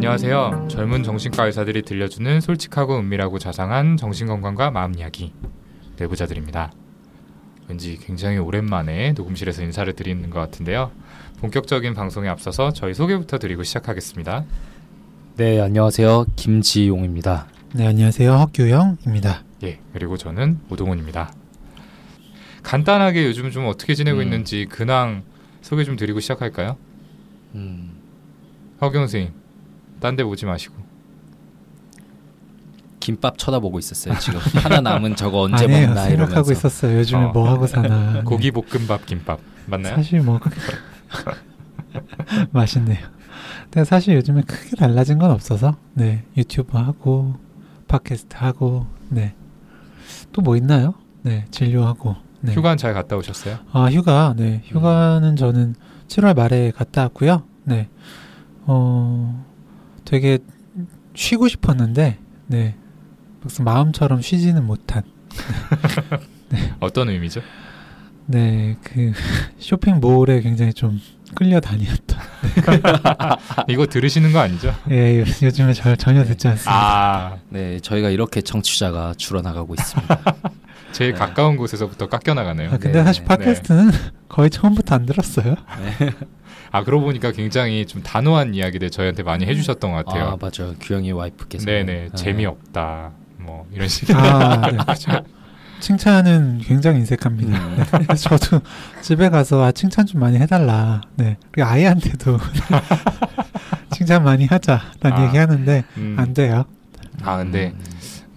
안녕하세요. 젊은 정신과 의사들이 들려주는 솔직하고 은밀하고 자상한 정신건강과 마음 이야기 내부자들입니다. 왠지 굉장히 오랜만에 녹음실에서 인사를 드리는 것 같은데요. 본격적인 방송에 앞서서 저희 소개부터 드리고 시작하겠습니다. 네, 안녕하세요. 김지용입니다. 네, 안녕하세요. 헛규영입니다. 예, 그리고 저는 오동훈입니다. 간단하게 요즘 좀 어떻게 지내고 음. 있는지 근황 소개 좀 드리고 시작할까요? 음, 허경 선생님, 딴 데 보지 마시고. 김밥 쳐다보고 있었어요. 지금 하나 남은 저거 언제 아니에요. 먹나 생각하고 이러면서. 있었어요. 요즘에 어. 뭐 하고 사나. 네. 고기 볶음밥 김밥 맞나요? 사실 뭐 맛있네요. 근데 사실 요즘에 크게 달라진 건 없어서 네 유튜브 하고 팟캐스트 하고 네 또 뭐 있나요? 네 진료하고 네. 휴가는 잘 갔다 오셨어요? 아 휴가 네 휴가는 저는 7월 말에 갔다 왔고요. 네 어 되게 쉬고 싶었는데 네 막상 마음처럼 쉬지는 못한 어떤 의미죠? 네, 그 쇼핑몰에 굉장히 좀 끌려 다녔던. 이거 들으시는 거 아니죠? 예, 요- 요즘에 저, 전혀 듣지 않습니다. 아, 네, 저희가 이렇게 청취자가 줄어나가고 있습니다. 제일 네. 가까운 곳에서부터 깎여 나가네요. 아, 근데 네, 사실 네. 팟캐스트는 거의 처음부터 안 들었어요. 아 그러고 보니까 굉장히 좀 단호한 이야기들 저희한테 많이 해주셨던 것 아, 같아요. 맞아요. 규영이 와이프께서. 네네 아, 재미없다 뭐 이런 식. 아, 네, 그렇죠. 칭찬은 굉장히 인색합니다. 음, 그래서 저도 집에 가서 아, 칭찬 좀 많이 해달라. 네, 그리고 아이한테도 칭찬 많이 하자라는 아, 얘기하는데 음. 안 돼요. 아 근데 음,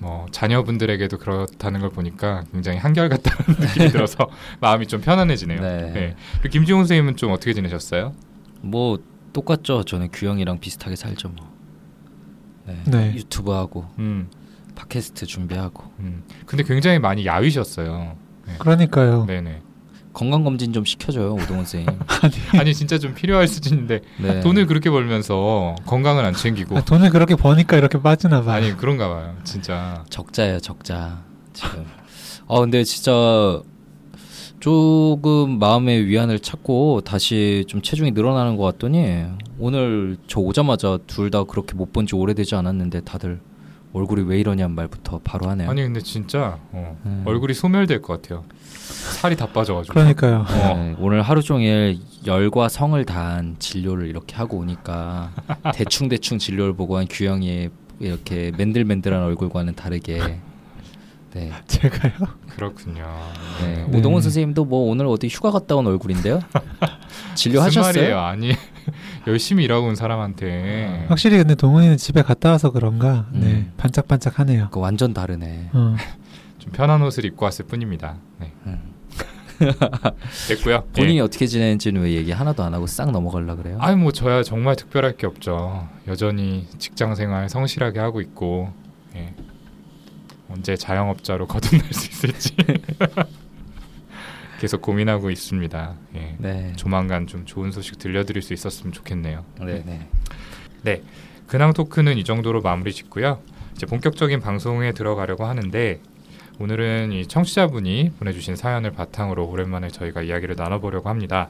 뭐 자녀분들에게도 그렇다는 걸 보니까 굉장히 한결같다는 느낌이 들어서 마음이 좀 편안해지네요. 네. 네. 그리고 김지훈 선생님은 좀 어떻게 지내셨어요? 뭐 똑같죠. 저는 규영이랑 비슷하게 살죠 뭐. 네. 네. 유튜브 하고 음, 팟캐스트 준비하고 음. 근데 굉장히 많이 야위셨어요. 그러니까요. 네네. 건강 검진 좀 시켜줘요 오동훈 선생님. 아니 진짜 좀 필요할 수준인데 네. 돈을 그렇게 벌면서 건강을 안 챙기고 아, 돈을 그렇게 버니까 이렇게 빠지나 봐요. 아니 그런가 봐요. 진짜. 적자예요 적자 지금. 아 근데 진짜 조금 마음의 위안을 찾고 다시 좀 체중이 늘어나는 것 같더니 오늘 저 오자마자 둘 다 그렇게 못 본 지 오래되지 않았는데 다들 얼굴이 왜 이러냐는 말부터 바로 하네요. 아니 근데 진짜 어, 음. 얼굴이 소멸될 것 같아요. 살이 다 빠져가지고. 그러니까요. 어. 네, 오늘 하루 종일 열과 성을 다한 진료를 이렇게 하고 오니까 대충 대충 진료를 보고 한 규영이 이렇게 맨들맨들한 얼굴과는 다르게 네, 제가요? 그렇군요. 네. 네. 오동훈 선생님도 뭐 오늘 어디 휴가 갔다 온 얼굴인데요? 진료하셨어요? 아니 열심히 일하고 온 사람한테 확실히 근데 동훈이는 집에 갔다 와서 그런가 네 음. 반짝반짝하네요. 그 완전 다르네. 어. 좀 편한 옷을 입고 왔을 뿐입니다. 네. 음. 됐고요. 본인이 예. 어떻게 지내는지는 왜 얘기 하나도 안 하고 싹 넘어가려 그래요? 아니 뭐 저야 정말 특별할 게 없죠. 여전히 직장 생활 성실하게 하고 있고 예. 언제 자영업자로 거듭날 수 있을지 계속 고민하고 있습니다. 예. 네. 조만간 좀 좋은 소식 들려드릴 수 있었으면 좋겠네요. 네, 네. 네, 근황 토크는 이 정도로 마무리 짓고요. 이제 본격적인 방송에 들어가려고 하는데 오늘은 이 청취자분이 보내주신 사연을 바탕으로 오랜만에 저희가 이야기를 나눠보려고 합니다.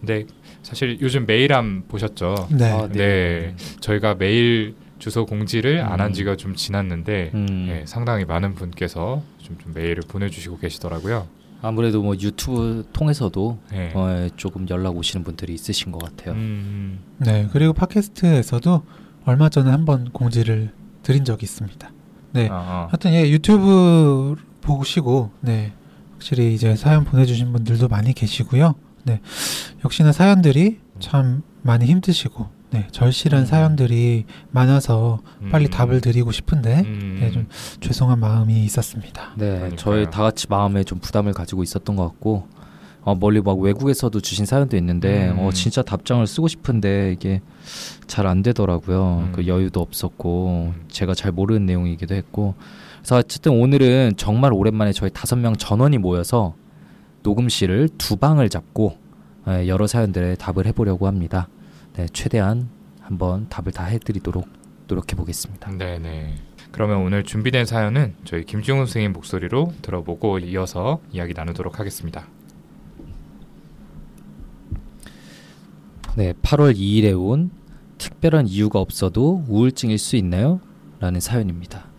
근데 사실 요즘 메일함 보셨죠? 네. 아, 네. 저희가 메일 주소 공지를 안한 음. 지가 좀 지났는데 음, 예, 상당히 많은 분께서 좀, 좀 메일을 보내주시고 계시더라고요. 아무래도 뭐 유튜브 통해서도 예. 어, 조금 연락 오시는 분들이 있으신 것 같아요. 음, 네 그리고 팟캐스트에서도 얼마 전에 한번 공지를 드린 적이 있습니다. 네. 아, 아. 하여튼 예 유튜브 보시고 네 확실히 이제 사연 보내주신 분들도 많이 계시고요. 네 역시나 사연들이 참 많이 힘드시고 네 절실한 음. 사연들이 많아서 빨리 음, 답을 드리고 싶은데 음, 네, 좀 죄송한 마음이 있었습니다. 네, 그러니까요. 저희 다 같이 마음에 좀 부담을 가지고 있었던 것 같고 어, 멀리 막 외국에서도 주신 사연도 있는데 음. 어, 진짜 답장을 쓰고 싶은데 이게 잘 안 되더라고요. 음. 그 여유도 없었고 음. 제가 잘 모르는 내용이기도 했고 그래서 어쨌든 오늘은 정말 오랜만에 저희 다섯 명 전원이 모여서 녹음실을 두 방을 잡고 예, 여러 사연들에 답을 해보려고 합니다. 네, 최대한 한번 답을 다 해드리도록 노력해 보겠습니다. 네네. 그러면 오늘 준비된 사연은 저희 김지훈 선생님 목소리로 들어보고 이어서 이야기 나누도록 하겠습니다. 네, 8월 2일에 온 특별한 이유가 없어도 우울증일 수 있나요? 라는 사연입니다.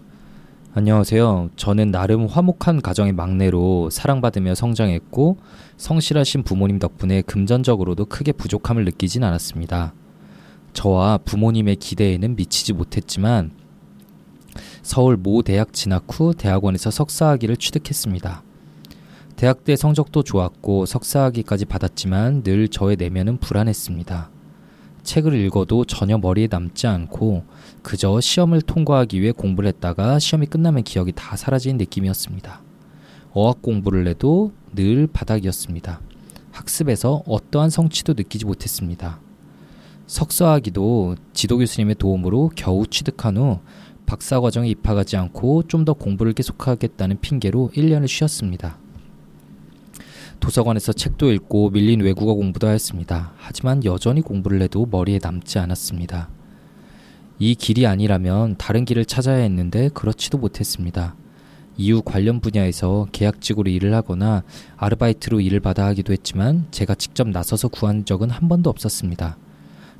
안녕하세요. 저는 나름 화목한 가정의 막내로 사랑받으며 성장했고 성실하신 부모님 덕분에 금전적으로도 크게 부족함을 느끼진 않았습니다. 저와 부모님의 기대에는 미치지 못했지만 서울 모 대학 진학 후 대학원에서 석사학위를 취득했습니다. 대학 때 성적도 좋았고 석사학위까지 받았지만 늘 저의 내면은 불안했습니다. 책을 읽어도 전혀 머리에 남지 않고 그저 시험을 통과하기 위해 공부를 했다가 시험이 끝나면 기억이 다 사라진 느낌이었습니다. 어학 공부를 해도 늘 바닥이었습니다. 학습에서 어떠한 성취도 느끼지 못했습니다. 석사학위도 지도 교수님의 도움으로 겨우 취득한 후 박사 과정에 입학하지 않고 좀 더 공부를 계속하겠다는 핑계로 1년을 쉬었습니다. 도서관에서 책도 읽고 밀린 외국어 공부도 하였습니다. 하지만 여전히 공부를 해도 머리에 남지 않았습니다. 이 길이 아니라면 다른 길을 찾아야 했는데 그렇지도 못했습니다. 이후 관련 분야에서 계약직으로 일을 하거나 아르바이트로 일을 받아 하기도 했지만 제가 직접 나서서 구한 적은 한 번도 없었습니다.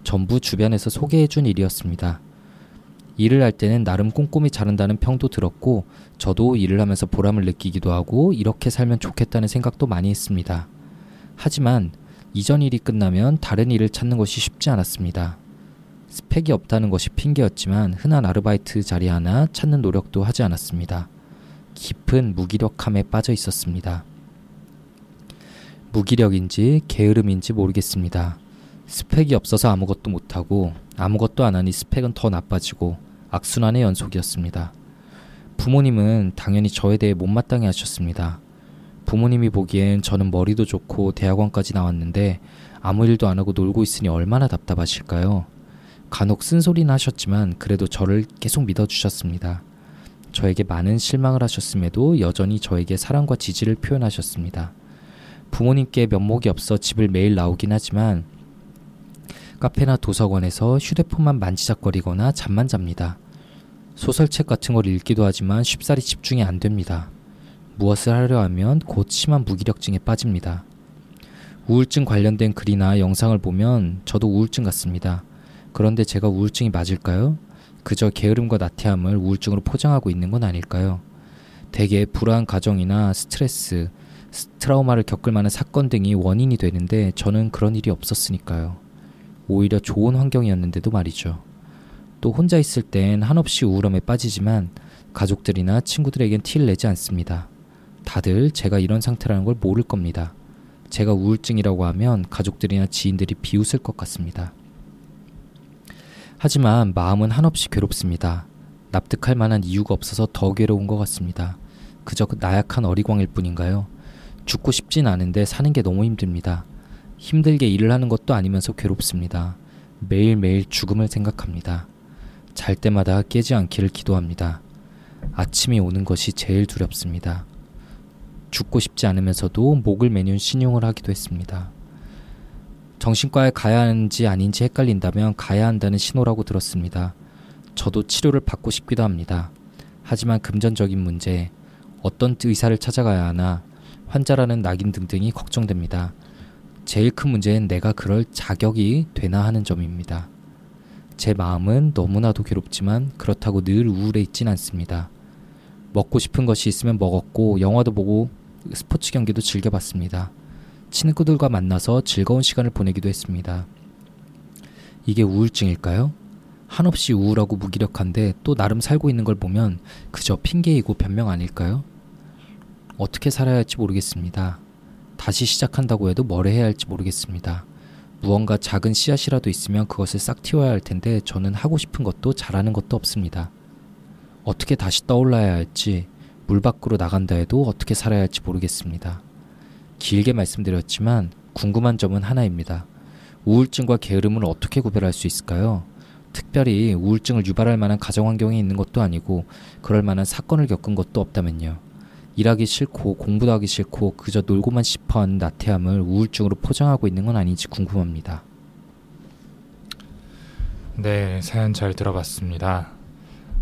전부 주변에서 소개해준 일이었습니다. 일을 할 때는 나름 꼼꼼히 자른다는 평도 들었고 저도 일을 하면서 보람을 느끼기도 하고 이렇게 살면 좋겠다는 생각도 많이 했습니다. 하지만 이전 일이 끝나면 다른 일을 찾는 것이 쉽지 않았습니다. 스펙이 없다는 것이 핑계였지만 흔한 아르바이트 자리 하나 찾는 노력도 하지 않았습니다. 깊은 무기력함에 빠져 있었습니다. 무기력인지 게으름인지 모르겠습니다. 스펙이 없어서 아무것도 못하고 아무것도 안 하니 스펙은 더 나빠지고 악순환의 연속이었습니다. 부모님은 당연히 저에 대해 못마땅해 하셨습니다. 부모님이 보기엔 저는 머리도 좋고 대학원까지 나왔는데 아무 일도 안 하고 놀고 있으니 얼마나 답답하실까요? 간혹 쓴소리는 하셨지만 그래도 저를 계속 믿어주셨습니다. 저에게 많은 실망을 하셨음에도 여전히 저에게 사랑과 지지를 표현하셨습니다. 부모님께 면목이 없어 집을 매일 나오긴 하지만 카페나 도서관에서 휴대폰만 만지작거리거나 잠만 잡니다. 소설책 같은 걸 읽기도 하지만 쉽사리 집중이 안 됩니다. 무엇을 하려 하면 곧 심한 무기력증에 빠집니다. 우울증 관련된 글이나 영상을 보면 저도 우울증 같습니다. 그런데 제가 우울증이 맞을까요? 그저 게으름과 나태함을 우울증으로 포장하고 있는 건 아닐까요? 대개 불안 가정이나 스트레스, 트라우마를 겪을 만한 사건 등이 원인이 되는데 저는 그런 일이 없었으니까요. 오히려 좋은 환경이었는데도 말이죠. 또 혼자 있을 땐 한없이 우울함에 빠지지만 가족들이나 친구들에겐 티를 내지 않습니다. 다들 제가 이런 상태라는 걸 모를 겁니다. 제가 우울증이라고 하면 가족들이나 지인들이 비웃을 것 같습니다. 하지만 마음은 한없이 괴롭습니다. 납득할 만한 이유가 없어서 더 괴로운 것 같습니다. 그저 그 나약한 어리광일 뿐인가요? 죽고 싶진 않은데 사는 게 너무 힘듭니다. 힘들게 일을 하는 것도 아니면서 괴롭습니다. 매일매일 죽음을 생각합니다. 잘 때마다 깨지 않기를 기도합니다. 아침이 오는 것이 제일 두렵습니다. 죽고 싶지 않으면서도 목을 매는 신용을 하기도 했습니다. 정신과에 가야 하는지 아닌지 헷갈린다면 가야 한다는 신호라고 들었습니다. 저도 치료를 받고 싶기도 합니다. 하지만 금전적인 문제, 어떤 의사를 찾아가야 하나, 환자라는 낙인 등등이 걱정됩니다. 제일 큰 문제는 내가 그럴 자격이 되나 하는 점입니다. 제 마음은 너무나도 괴롭지만 그렇다고 늘 우울해 있진 않습니다. 먹고 싶은 것이 있으면 먹었고 영화도 보고 스포츠 경기도 즐겨봤습니다. 친구들과 만나서 즐거운 시간을 보내기도 했습니다. 이게 우울증일까요? 한없이 우울하고 무기력한데 또 나름 살고 있는 걸 보면 그저 핑계이고 변명 아닐까요? 어떻게 살아야 할지 모르겠습니다. 다시 시작한다고 해도 뭘 해야 할지 모르겠습니다. 무언가 작은 씨앗이라도 있으면 그것을 싹 틔워야 할 텐데 저는 하고 싶은 것도 잘하는 것도 없습니다. 어떻게 다시 떠올라야 할지 물 밖으로 나간다 해도 어떻게 살아야 할지 모르겠습니다. 길게 말씀드렸지만 궁금한 점은 하나입니다. 우울증과 게으름을 어떻게 구별할 수 있을까요? 특별히 우울증을 유발할 만한 가정 환경에 있는 것도 아니고 그럴 만한 사건을 겪은 것도 없다면요. 일하기 싫고 공부도 하기 싫고 그저 놀고만 싶어하는 나태함을 우울증으로 포장하고 있는 건 아닌지 궁금합니다. 네, 사연 잘 들어봤습니다.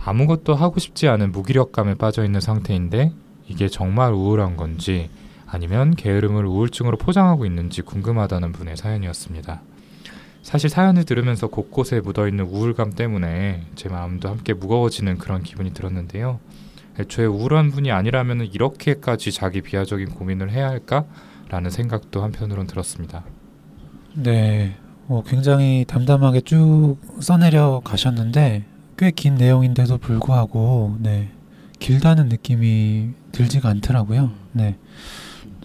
아무것도 하고 싶지 않은 무기력감에 빠져 있는 상태인데 이게 정말 우울한 건지 아니면 게으름을 우울증으로 포장하고 있는지 궁금하다는 분의 사연이었습니다. 사실 사연을 들으면서 곳곳에 묻어있는 우울감 때문에 제 마음도 함께 무거워지는 그런 기분이 들었는데요. 애초에 우울한 분이 아니라면 이렇게까지 자기 비하적인 고민을 해야 할까라는 생각도 한편으론 들었습니다. 네, 어, 굉장히 담담하게 쭉 써내려 가셨는데 꽤 긴 내용인데도 불구하고 네, 길다는 느낌이 들지가 않더라고요. 네,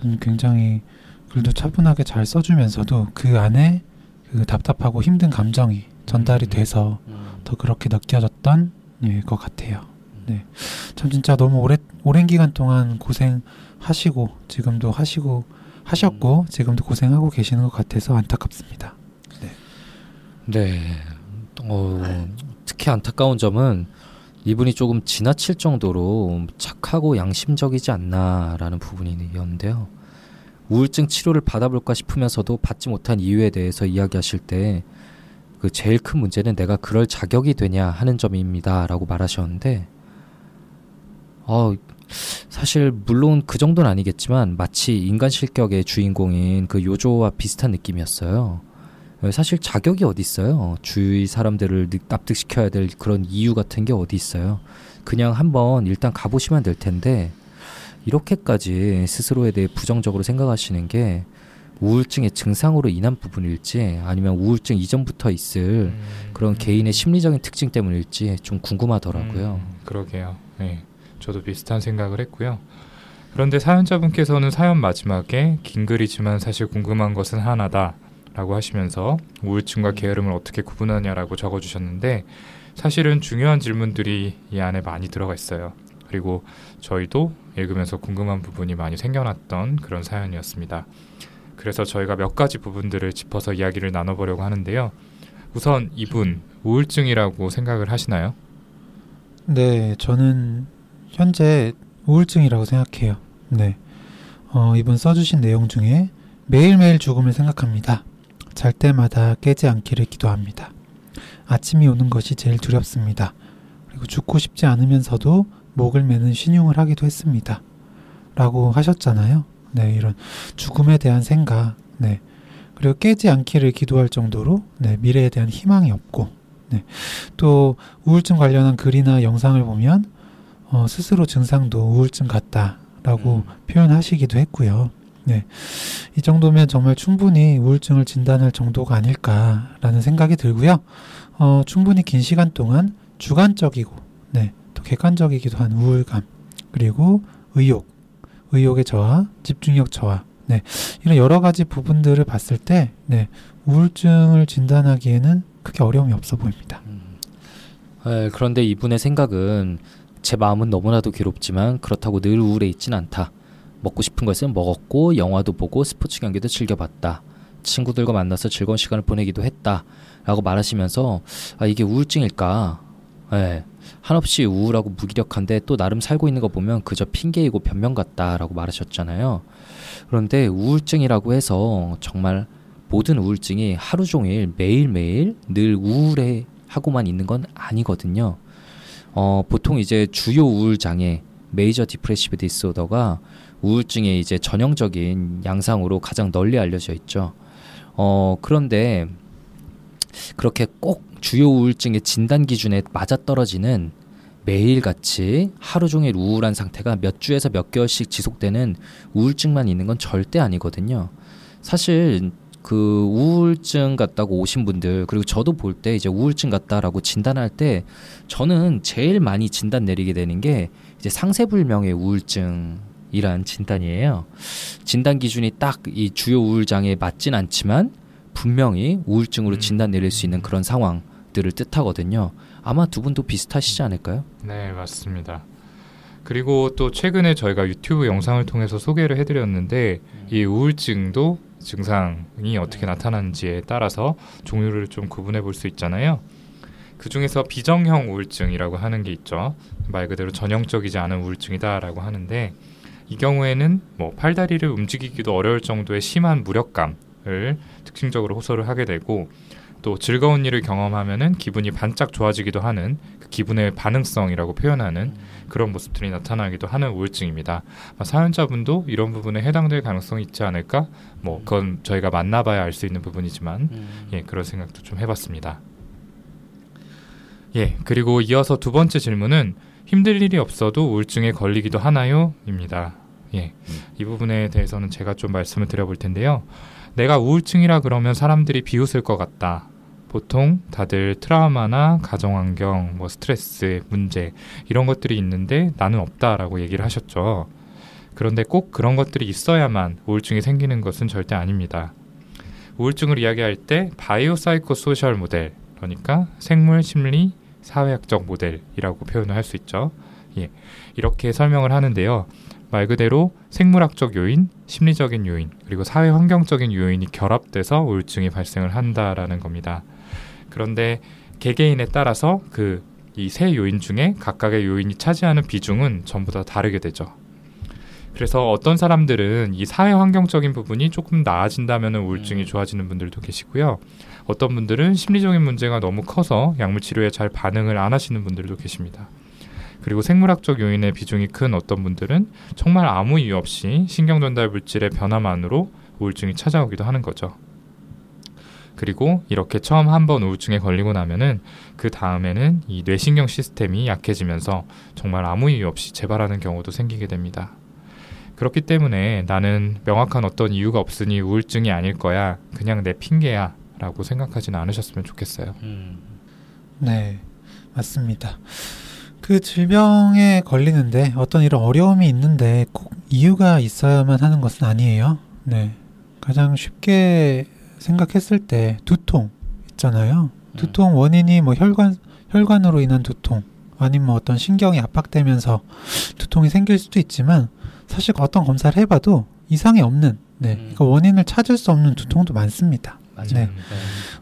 음, 굉장히 글도 차분하게 잘 써주면서도 그 안에 그 답답하고 힘든 감정이 전달이 돼서 더 그렇게 느껴졌던 예, 것 같아요. 네, 참 진짜 너무 오래 오랜 기간 동안 고생하시고 지금도 하시고 하셨고 지금도 고생하고 계시는 것 같아서 안타깝습니다. 네. 어, 특히 안타까운 점은 이분이 조금 지나칠 정도로 착하고 양심적이지 않나라는 부분이었는데요. 우울증 치료를 받아볼까 싶으면서도 받지 못한 이유에 대해서 이야기하실 때 그 제일 큰 문제는 내가 그럴 자격이 되냐 하는 점입니다라고 말하셨는데 어, 사실 물론 그 정도는 아니겠지만 마치 인간 실격의 주인공인 그 요조와 비슷한 느낌이었어요. 사실 자격이 어디 있어요? 주위 사람들을 납득시켜야 될 그런 이유 같은 게 어디 있어요? 그냥 한번 일단 가보시면 될 텐데 이렇게까지 스스로에 대해 부정적으로 생각하시는 게 우울증의 증상으로 인한 부분일지 아니면 우울증 이전부터 있을 음, 그런 음. 개인의 심리적인 특징 때문일지 좀 궁금하더라고요. 음, 그러게요. 네, 저도 비슷한 생각을 했고요. 그런데 사연자분께서는 사연 마지막에 긴 글이지만 사실 궁금한 것은 하나다 라고 하시면서 우울증과 게으름을 어떻게 구분하냐라고 적어주셨는데 사실은 중요한 질문들이 이 안에 많이 들어가 있어요. 그리고 저희도 읽으면서 궁금한 부분이 많이 생겨났던 그런 사연이었습니다. 그래서 저희가 몇 가지 부분들을 짚어서 이야기를 나눠보려고 하는데요. 우선 이분 우울증이라고 생각을 하시나요? 네, 저는 현재 우울증이라고 생각해요. 네. 어, 이분 써주신 내용 중에 매일매일 죽음을 생각합니다. 잘 때마다 깨지 않기를 기도합니다. 아침이 오는 것이 제일 두렵습니다. 그리고 죽고 싶지 않으면서도 목을 매는 신용을 하기도 했습니다. 라고 하셨잖아요. 네, 이런 죽음에 대한 생각, 네. 그리고 깨지 않기를 기도할 정도로 네, 미래에 대한 희망이 없고, 네. 또 우울증 관련한 글이나 영상을 보면 어, 스스로 증상도 우울증 같다라고 음. 표현하시기도 했고요. 네. 이 정도면 정말 충분히 우울증을 진단할 정도가 아닐까라는 생각이 들고요. 어, 충분히 긴 시간 동안 주관적이고, 네, 또 객관적이기도 한 우울감, 그리고 의욕, 의욕의 저하, 집중력 저하, 네, 이런 여러 가지 부분들을 봤을 때, 네, 우울증을 진단하기에는 크게 어려움이 없어 보입니다. 에, 그런데 이분의 생각은 제 마음은 너무나도 괴롭지만 그렇다고 늘 우울해 있진 않다. 먹고 싶은 것은 먹었고 영화도 보고 스포츠 경기도 즐겨봤다. 친구들과 만나서 즐거운 시간을 보내기도 했다. 라고 말하시면서 아 이게 우울증일까? 예. 한없이 우울하고 무기력한데 또 나름 살고 있는 거 보면 그저 핑계이고 변명 같다라고 말하셨잖아요. 그런데 우울증이라고 해서 정말 모든 우울증이 하루 종일 매일매일 늘 우울해 하고만 있는 건 아니거든요. 어, 보통 이제 주요 우울 장애, major depressive disorder가 우울증의 이제 전형적인 양상으로 가장 널리 알려져 있죠. 어, 그런데 그렇게 꼭 주요 우울증의 진단 기준에 맞아떨어지는 매일같이 하루 종일 우울한 상태가 몇 주에서 몇 개월씩 지속되는 우울증만 있는 건 절대 아니거든요. 사실 그 우울증 같다고 오신 분들 그리고 저도 볼 때 이제 우울증 같다라고 진단할 때 저는 제일 많이 진단 내리게 되는 게 이제 상세불명의 우울증이란 진단이에요. 진단 기준이 딱 이 주요 우울 장애에 맞진 않지만 분명히 우울증으로 음. 진단 내릴 수 있는 그런 상황들을 뜻하거든요. 아마 두 분도 비슷하시지 않을까요? 네, 맞습니다. 그리고 또 최근에 저희가 유튜브 영상을 통해서 소개를 해드렸는데 이 우울증도 증상이 어떻게 나타나는지에 따라서 종류를 좀 구분해 볼 수 있잖아요. 그 중에서 비정형 우울증이라고 하는 게 있죠. 말 그대로 전형적이지 않은 우울증이다라고 하는데 이 경우에는 뭐 팔다리를 움직이기도 어려울 정도의 심한 무력감을 특징적으로 호소를 하게 되고 또 즐거운 일을 경험하면은 기분이 반짝 좋아지기도 하는 그 기분의 반응성이라고 표현하는 음. 그런 모습들이 나타나기도 하는 우울증입니다. 사연자분도 이런 부분에 해당될 가능성이 있지 않을까? 뭐 그건 저희가 만나봐야 알 수 있는 부분이지만 음. 예 그런 생각도 좀 해봤습니다. 예 그리고 이어서 두 번째 질문은 힘들 일이 없어도 우울증에 걸리기도 하나요?입니다. 예, 이 부분에 대해서는 제가 좀 말씀을 드려볼 텐데요. 내가 우울증이라 그러면 사람들이 비웃을 것 같다. 보통 다들 트라우마나 가정 환경, 뭐 스트레스, 문제 이런 것들이 있는데 나는 없다라고 얘기를 하셨죠. 그런데 꼭 그런 것들이 있어야만 우울증이 생기는 것은 절대 아닙니다. 우울증을 이야기할 때 bio psycho social model, 그러니까 생물 심리 사회학적 모델이라고 표현을 할 수 있죠. 예. 이렇게 설명을 하는데요. 말 그대로 생물학적 요인, 심리적인 요인, 그리고 사회 환경적인 요인이 결합돼서 우울증이 발생을 한다라는 겁니다. 그런데 개개인에 따라서 그 이 세 요인 중에 각각의 요인이 차지하는 비중은 전부 다 다르게 되죠. 그래서 어떤 사람들은 이 사회 환경적인 부분이 조금 나아진다면 우울증이 음. 좋아지는 분들도 계시고요. 어떤 분들은 심리적인 문제가 너무 커서 약물 치료에 잘 반응을 안 하시는 분들도 계십니다. 그리고 생물학적 요인의 비중이 큰 어떤 분들은 정말 아무 이유 없이 신경 전달 물질의 변화만으로 우울증이 찾아오기도 하는 거죠. 그리고 이렇게 처음 한 번 우울증에 걸리고 나면은 그 다음에는 이 뇌신경 시스템이 약해지면서 정말 아무 이유 없이 재발하는 경우도 생기게 됩니다. 그렇기 때문에 나는 명확한 어떤 이유가 없으니 우울증이 아닐 거야. 그냥 내 핑계야. 라고 생각하지는 않으셨으면 좋겠어요. 음. 네, 맞습니다. 그 질병에 걸리는데 어떤 이런 어려움이 있는데 꼭 이유가 있어야만 하는 것은 아니에요. 네. 가장 쉽게 생각했을 때 두통 있잖아요. 두통 원인이 뭐 혈관 혈관으로 인한 두통 아니면 뭐 어떤 신경이 압박되면서 두통이 생길 수도 있지만 사실 어떤 검사를 해봐도 이상이 없는 네. 음. 그러니까 원인을 찾을 수 없는 두통도 많습니다. 맞아요. 네.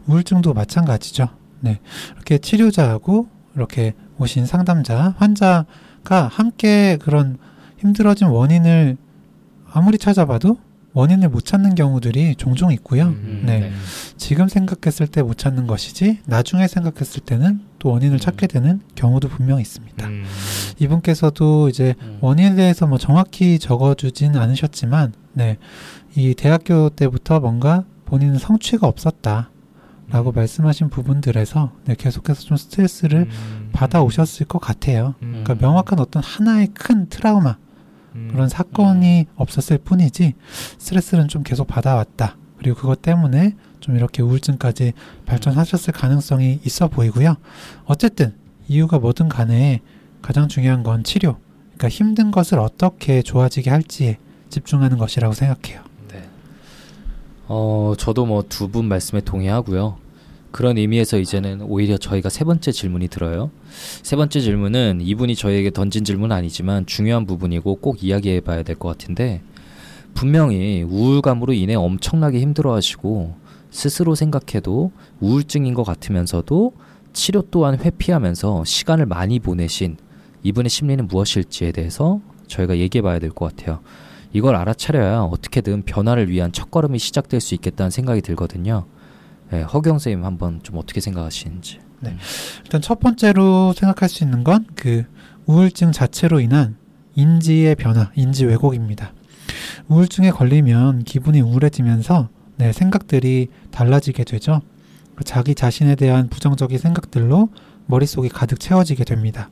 우울증도 마찬가지죠. 네. 이렇게 치료자하고 이렇게 오신 상담자, 환자가 함께 그런 힘들어진 원인을 아무리 찾아봐도 원인을 못 찾는 경우들이 종종 있고요. 음, 네. 지금 생각했을 때 못 찾는 것이지 나중에 생각했을 때는 또 원인을 음. 찾게 되는 경우도 분명히 있습니다. 음, 이분께서도 이제 음. 원인에 대해서 뭐 정확히 적어주진 않으셨지만, 네, 이 대학교 때부터 뭔가 본인은 성취가 없었다 라고 음. 말씀하신 부분들에서 네, 계속해서 좀 스트레스를 음, 받아오셨을 것 같아요. 음, 그러니까 명확한 어떤 하나의 큰 트라우마 음, 그런 사건이 없었을 뿐이지 스트레스는 좀 계속 받아왔다. 그리고 그것 때문에 좀 이렇게 우울증까지 발전하셨을 가능성이 있어 보이고요. 어쨌든 이유가 뭐든 간에 가장 중요한 건 치료. 그러니까 힘든 것을 어떻게 좋아지게 할지에 집중하는 것이라고 생각해요. 네. 어, 저도 뭐 두 분 말씀에 동의하고요. 그런 의미에서 이제는 오히려 저희가 세 번째 질문이 들어요. 세 번째 질문은 이분이 저희에게 던진 질문은 아니지만 중요한 부분이고 꼭 이야기해 봐야 될 것 같은데 분명히 우울감으로 인해 엄청나게 힘들어 하시고 스스로 생각해도 우울증인 것 같으면서도 치료 또한 회피하면서 시간을 많이 보내신 이분의 심리는 무엇일지에 대해서 저희가 얘기해 봐야 될 것 같아요. 이걸 알아차려야 어떻게든 변화를 위한 첫걸음이 시작될 수 있겠다는 생각이 들거든요. 네, 허경 선생님 한번 좀 어떻게 생각하시는지. 일단 첫 번째로 생각할 수 있는 건 그 우울증 자체로 인한 인지의 변화, 인지 왜곡입니다. 우울증에 걸리면 기분이 우울해지면서 네, 생각들이 달라지게 되죠. 그 자기 자신에 대한 부정적인 생각들로 머릿속이 가득 채워지게 됩니다.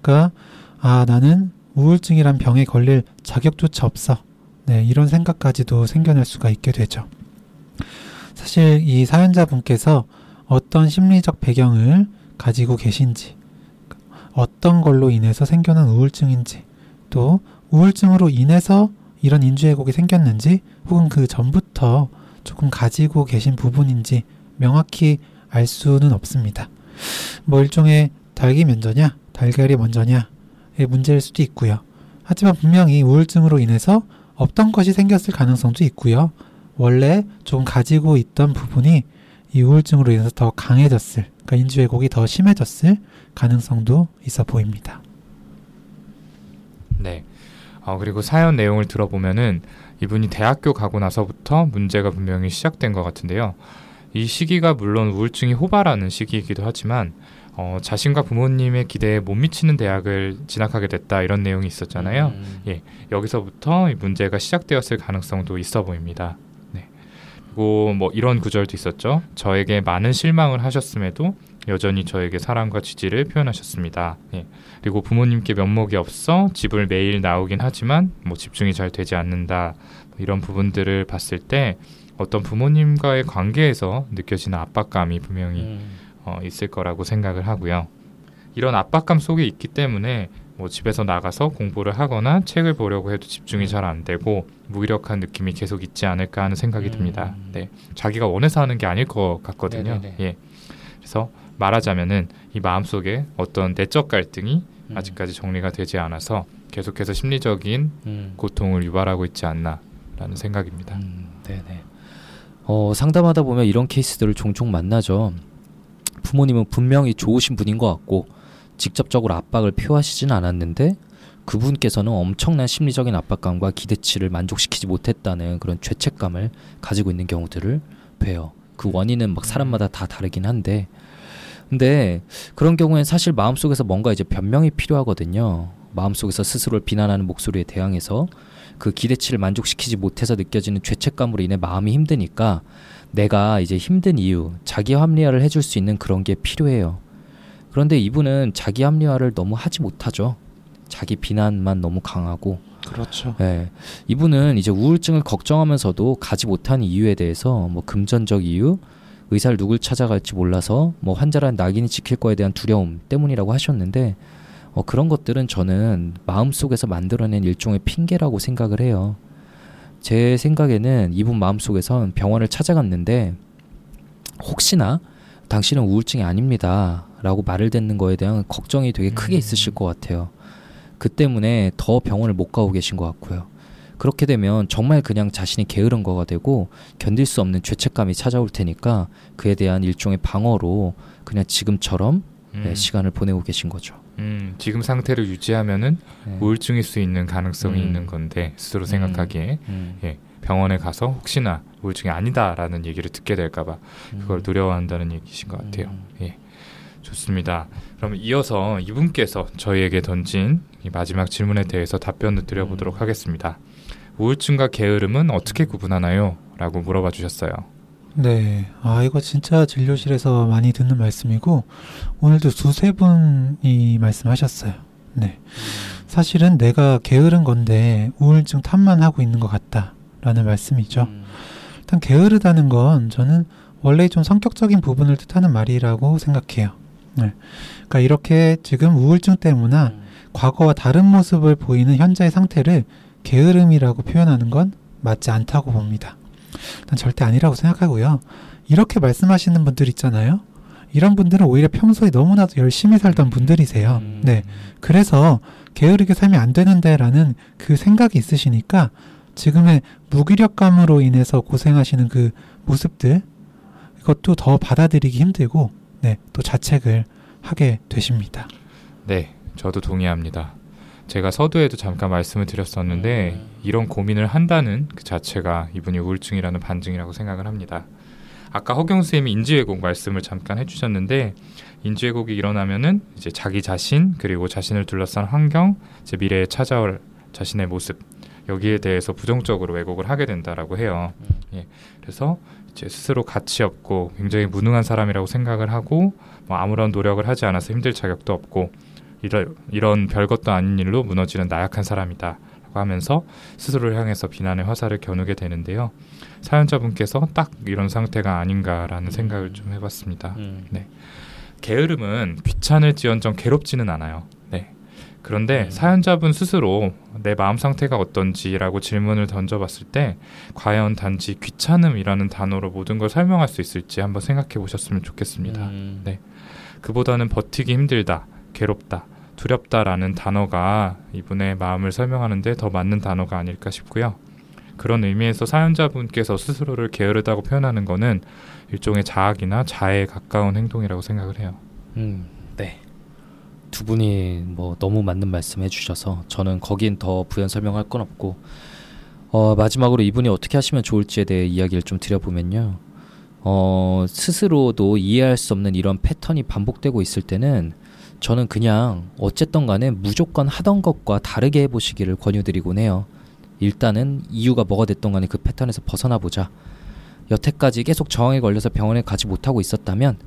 그러니까 아 나는 우울증이란 병에 걸릴 자격조차 없어. 네, 이런 생각까지도 생겨날 수가 있게 되죠. 사실 이 사연자분께서 어떤 심리적 배경을 가지고 계신지, 어떤 걸로 인해서 생겨난 우울증인지, 또 우울증으로 인해서 이런 인지왜곡이 생겼는지, 혹은 그 전부터 조금 가지고 계신 부분인지 명확히 알 수는 없습니다. 뭐 일종의 닭이 먼저냐, 달걀이 먼저냐의 문제일 수도 있고요. 하지만 분명히 우울증으로 인해서 없던 것이 생겼을 가능성도 있고요. 원래 좀 가지고 있던 부분이 이 우울증으로 인해서 더 강해졌을, 그러니까 인지 왜곡이 더 심해졌을 가능성도 있어 보입니다. 네. 어, 그리고 사연 내용을 들어보면은 이분이 대학교 가고 나서부터 문제가 분명히 시작된 것 같은데요. 이 시기가 물론 우울증이 호발하는 시기이기도 하지만 어, 자신과 부모님의 기대에 못 미치는 대학을 진학하게 됐다 이런 내용이 있었잖아요. 음. 예, 여기서부터 이 문제가 시작되었을 가능성도 있어 보입니다. 네. 그리고 뭐 이런 구절도 있었죠. 저에게 많은 실망을 하셨음에도 여전히 저에게 사랑과 지지를 표현하셨습니다. 예. 그리고 부모님께 면목이 없어 집을 매일 나오긴 하지만 뭐 집중이 잘 되지 않는다. 뭐 이런 부분들을 봤을 때 어떤 부모님과의 관계에서 느껴지는 압박감이 분명히 음. 어, 있을 거라고 생각을 하고요. 이런 압박감 속에 있기 때문에 뭐 집에서 나가서 공부를 하거나 책을 보려고 해도 집중이 잘 안 되고 무기력한 느낌이 계속 있지 않을까 하는 생각이 음. 듭니다. 네, 자기가 원해서 하는 게 아닐 것 같거든요. 네네네. 예, 그래서 말하자면은 이 마음 속에 어떤 내적 갈등이 음. 아직까지 정리가 되지 않아서 계속해서 심리적인 음. 고통을 유발하고 있지 않나라는 생각입니다. 음, 네네. 어, 상담하다 보면 이런 케이스들을 종종 만나죠. 부모님은 분명히 좋으신 분인 것 같고 직접적으로 압박을 표하시진 않았는데 그분께서는 엄청난 심리적인 압박감과 기대치를 만족시키지 못했다는 그런 죄책감을 가지고 있는 경우들을 봬요. 그 원인은 막 사람마다 다 다르긴 한데 근데 그런 경우엔 사실 마음속에서 뭔가 이제 변명이 필요하거든요. 마음속에서 스스로를 비난하는 목소리에 대항해서 그 기대치를 만족시키지 못해서 느껴지는 죄책감으로 인해 마음이 힘드니까 내가 이제 힘든 이유, 자기 합리화를 해줄 수 있는 그런 게 필요해요. 그런데 이분은 자기 합리화를 너무 하지 못하죠. 자기 비난만 너무 강하고, 그렇죠. 예. 이분은 이제 우울증을 걱정하면서도 가지 못한 이유에 대해서 뭐 금전적 이유, 의사를 누굴 찾아갈지 몰라서 뭐 환자란 낙인이 찍힐 거에 대한 두려움 때문이라고 하셨는데 어, 그런 것들은 저는 마음속에서 만들어낸 일종의 핑계라고 생각을 해요. 제 생각에는 이분 마음속에선 병원을 찾아갔는데 혹시나 당신은 우울증이 아닙니다. 라고 말을 듣는 거에 대한 걱정이 되게 크게 음. 있으실 것 같아요. 그 때문에 더 병원을 못 가고 계신 것 같고요. 그렇게 되면 정말 그냥 자신이 게으른 거가 되고 견딜 수 없는 죄책감이 찾아올 테니까 그에 대한 일종의 방어로 그냥 지금처럼 네, 음, 시간을 보내고 계신 거죠. 음, 지금 상태를 유지하면은 네. 우울증일 수 있는 가능성이 음. 있는 건데 스스로 음. 생각하기에 음, 예, 병원에 가서 혹시나 우울증이 아니다라는 얘기를 듣게 될까봐 그걸 음. 두려워한다는 얘기신 것 같아요. 음. 예, 좋습니다. 그럼 이어서 이분께서 저희에게 던진 이 마지막 질문에 대해서 답변을 드려보도록 음. 하겠습니다. 우울증과 게으름은 어떻게 구분하나요? 라고 물어봐 주셨어요. 네. 아, 이거 진짜 진료실에서 많이 듣는 말씀이고, 오늘도 두세 분이 말씀하셨어요. 네. 사실은 내가 게으른 건데, 우울증 탓만 하고 있는 것 같다. 라는 말씀이죠. 음. 일단 게으르다는 건 저는 원래 좀 성격적인 부분을 뜻하는 말이라고 생각해요. 네. 그러니까 이렇게 지금 우울증 때문에 음. 과거와 다른 모습을 보이는 현재의 상태를 게으름이라고 표현하는 건 맞지 않다고 봅니다. 난 절대 아니라고 생각하고요. 이렇게 말씀하시는 분들 있잖아요. 이런 분들은 오히려 평소에 너무나도 열심히 살던 분들이세요. 음. 네. 그래서 게으르게 살면 안 되는데라는 그 생각이 있으시니까 지금의 무기력감으로 인해서 고생하시는 그 모습들 이것도 더 받아들이기 힘들고 네, 또 자책을 하게 되십니다. 네, 저도 동의합니다. 제가 서두에도 잠깐 말씀을 드렸었는데 음. 이런 고민을 한다는 그 자체가 이분이 우울증이라는 반증이라고 생각을 합니다. 아까 허경 선생님이 인지왜곡 말씀을 잠깐 해주셨는데 인지왜곡이 일어나면은 이제 자기 자신 그리고 자신을 둘러싼 환경, 이제 미래에 찾아올 자신의 모습 여기에 대해서 부정적으로 왜곡을 하게 된다라고 해요. 예, 그래서 이제 스스로 가치 없고 굉장히 무능한 사람이라고 생각을 하고 뭐 아무런 노력을 하지 않아서 힘들 자격도 없고 이런 이런 별것도 아닌 일로 무너지는 나약한 사람이다 라고 하면서 스스로를 향해서 비난의 화살을 겨누게 되는데요. 사연자분께서 딱 이런 상태가 아닌가라는 생각을 좀 해봤습니다. 음. 게으름은 귀찮을지언정 괴롭지는 않아요. 네. 그런데 음. 사연자분 스스로 내 마음 상태가 어떤지라고 질문을 던져봤을 때 과연 단지 귀찮음이라는 단어로 모든 걸 설명할 수 있을지 한번 생각해 보셨으면 좋겠습니다. 음. 네. 그보다는 버티기 힘들다, 괴롭다, 두렵다라는 단어가 이분의 마음을 설명하는데 더 맞는 단어가 아닐까 싶고요. 그런 의미에서 사연자분께서 스스로를 게으르다고 표현하는 거는 일종의 자학이나 자해에 가까운 행동이라고 생각을 해요. 음, 네. 두 분이 뭐 너무 맞는 말씀 해주셔서 저는 거긴 더 부연 설명할 건 없고 어, 마지막으로 이분이 어떻게 하시면 좋을지에 대해 이야기를 좀 드려보면요. 어, 스스로도 이해할 수 없는 이런 패턴이 반복되고 있을 때는 저는 그냥 어쨌든 간에 무조건 하던 것과 다르게 해보시기를 권유드리곤 해요. 일단은 이유가 뭐가 됐던 간에 그 패턴에서 벗어나 보자. 여태까지 계속 저항에 걸려서 병원에 가지 못하고 있었다면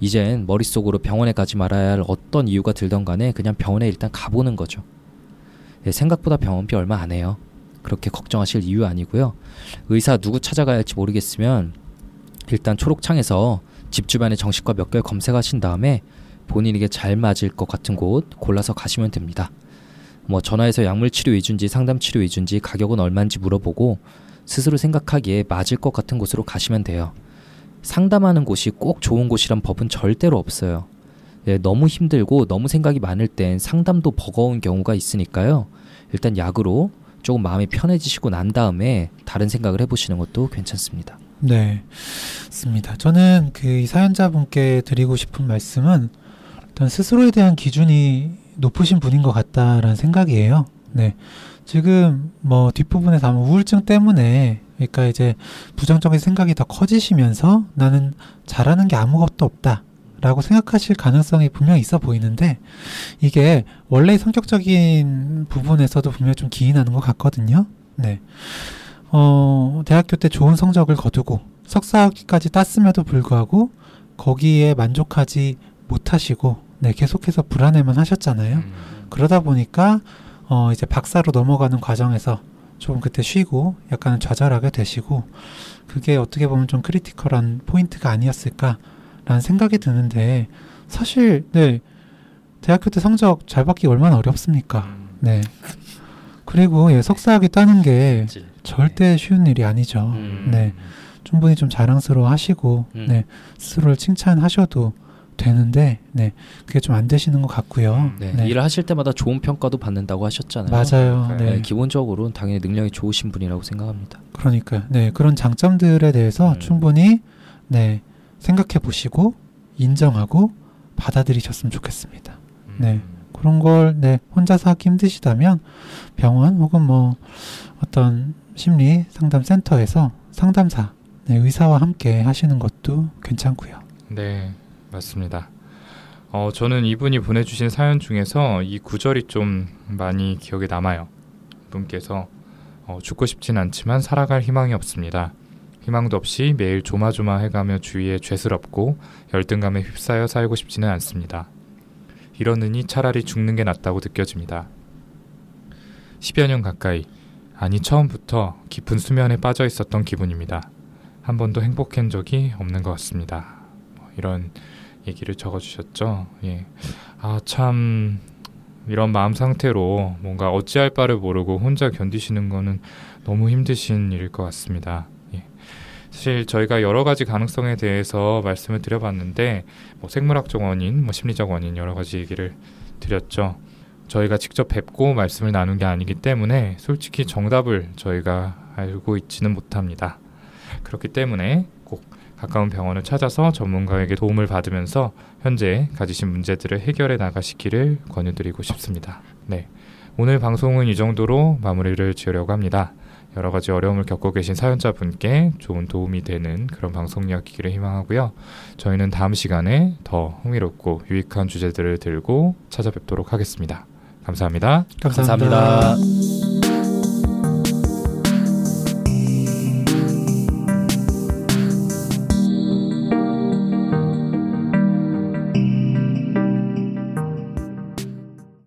이젠 머릿속으로 병원에 가지 말아야 할 어떤 이유가 들던 간에 그냥 병원에 일단 가보는 거죠. 네, 생각보다 병원비 얼마 안 해요. 그렇게 걱정하실 이유 아니고요. 의사 누구 찾아가야 할지 모르겠으면 일단 초록창에서 집 주변에 정신과 몇 개를 검색하신 다음에 본인에게 잘 맞을 것 같은 곳 골라서 가시면 됩니다. 뭐 전화해서 약물 치료 위주인지 상담 치료 위주인지 가격은 얼마인지 물어보고 스스로 생각하기에 맞을 것 같은 곳으로 가시면 돼요. 상담하는 곳이 꼭 좋은 곳이란 법은 절대로 없어요. 예, 너무 힘들고 너무 생각이 많을 땐 상담도 버거운 경우가 있으니까요. 일단 약으로 조금 마음이 편해지시고 난 다음에 다른 생각을 해보시는 것도 괜찮습니다. 네, 맞습니다. 저는 그이 사연자분께 드리고 싶은 말씀은 일단 스스로에 대한 기준이 높으신 분인 것 같다라는 생각이에요. 네, 지금 뭐 뒷부분에서 아마 우울증 때문에 그러니까 이제 부정적인 생각이 더 커지시면서 나는 잘하는 게 아무것도 없다. 라고 생각하실 가능성이 분명히 있어 보이는데 이게 원래 성격적인 부분에서도 분명히 좀 기인하는 것 같거든요. 네. 어, 대학교 때 좋은 성적을 거두고 석사학위까지 땄음에도 불구하고 거기에 만족하지 못하시고 네, 계속해서 불안해만 하셨잖아요. 음. 그러다 보니까 어, 이제 박사로 넘어가는 과정에서 좀 그때 쉬고 약간 좌절하게 되시고 그게 어떻게 보면 좀 critical한 포인트가 아니었을까라는 생각이 드는데 사실 네 대학교 때 성적 잘 받기 얼마나 어렵습니까? 음. 네 그리고 예 석사학위 따는 게 절대 쉬운 일이 아니죠. 음. 네 충분히 좀 자랑스러워 하시고 음. 네 스스로를 칭찬하셔도 되는데 네 그게 좀 안 되시는 것 같고요. 네, 네. 일을 하실 때마다 좋은 평가도 받는다고 하셨잖아요. 맞아요. 네, 네. 네, 기본적으로는 당연히 능력이 좋으신 분이라고 생각합니다. 그러니까 네 그런 장점들에 대해서 음. 충분히 네 생각해 보시고 인정하고 받아들이셨으면 좋겠습니다. 음. 네. 그런 걸 네 혼자서 하기 힘드시다면 병원 혹은 뭐 어떤 심리 상담 센터에서 상담사 네, 의사와 함께 하시는 것도 괜찮고요. 네, 맞습니다. 어, 저는 이분이 보내주신 사연 중에서 이 구절이 좀 많이 기억에 남아요. 분께서 어, 죽고 싶진 않지만 살아갈 희망이 없습니다. 희망도 없이 매일 조마조마해가며 주위에 죄스럽고 열등감에 휩싸여 살고 싶지는 않습니다. 이러느니 차라리 죽는 게 낫다고 느껴집니다. 10여 년 가까이, 아니 처음부터 깊은 수면에 빠져 있었던 기분입니다. 한 번도 행복한 적이 없는 것 같습니다. 뭐 이런 얘기를 적어주셨죠. 예. 아, 참, 이런 마음 상태로 뭔가 어찌할 바를 모르고 혼자 견디시는 거는 너무 힘드신 일일 것 같습니다. 예. 사실 저희가 여러 가지 가능성에 대해서 말씀을 드려봤는데, 뭐 생물학적 원인, 뭐 심리적 원인 여러 가지 얘기를 드렸죠. 저희가 직접 뵙고 말씀을 나눈 게 아니기 때문에 솔직히 정답을 저희가 알고 있지는 못합니다. 그렇기 때문에 꼭 가까운 병원을 찾아서 전문가에게 도움을 받으면서 현재 가지신 문제들을 해결해 나가시기를 권유드리고 싶습니다. 네. 오늘 방송은 이 정도로 마무리를 지으려고 합니다. 여러 가지 어려움을 겪고 계신 사연자분께 좋은 도움이 되는 그런 방송이었기를 희망하고요. 저희는 다음 시간에 더 흥미롭고 유익한 주제들을 들고 찾아뵙도록 하겠습니다. 감사합니다. 감사합니다. 감사합니다.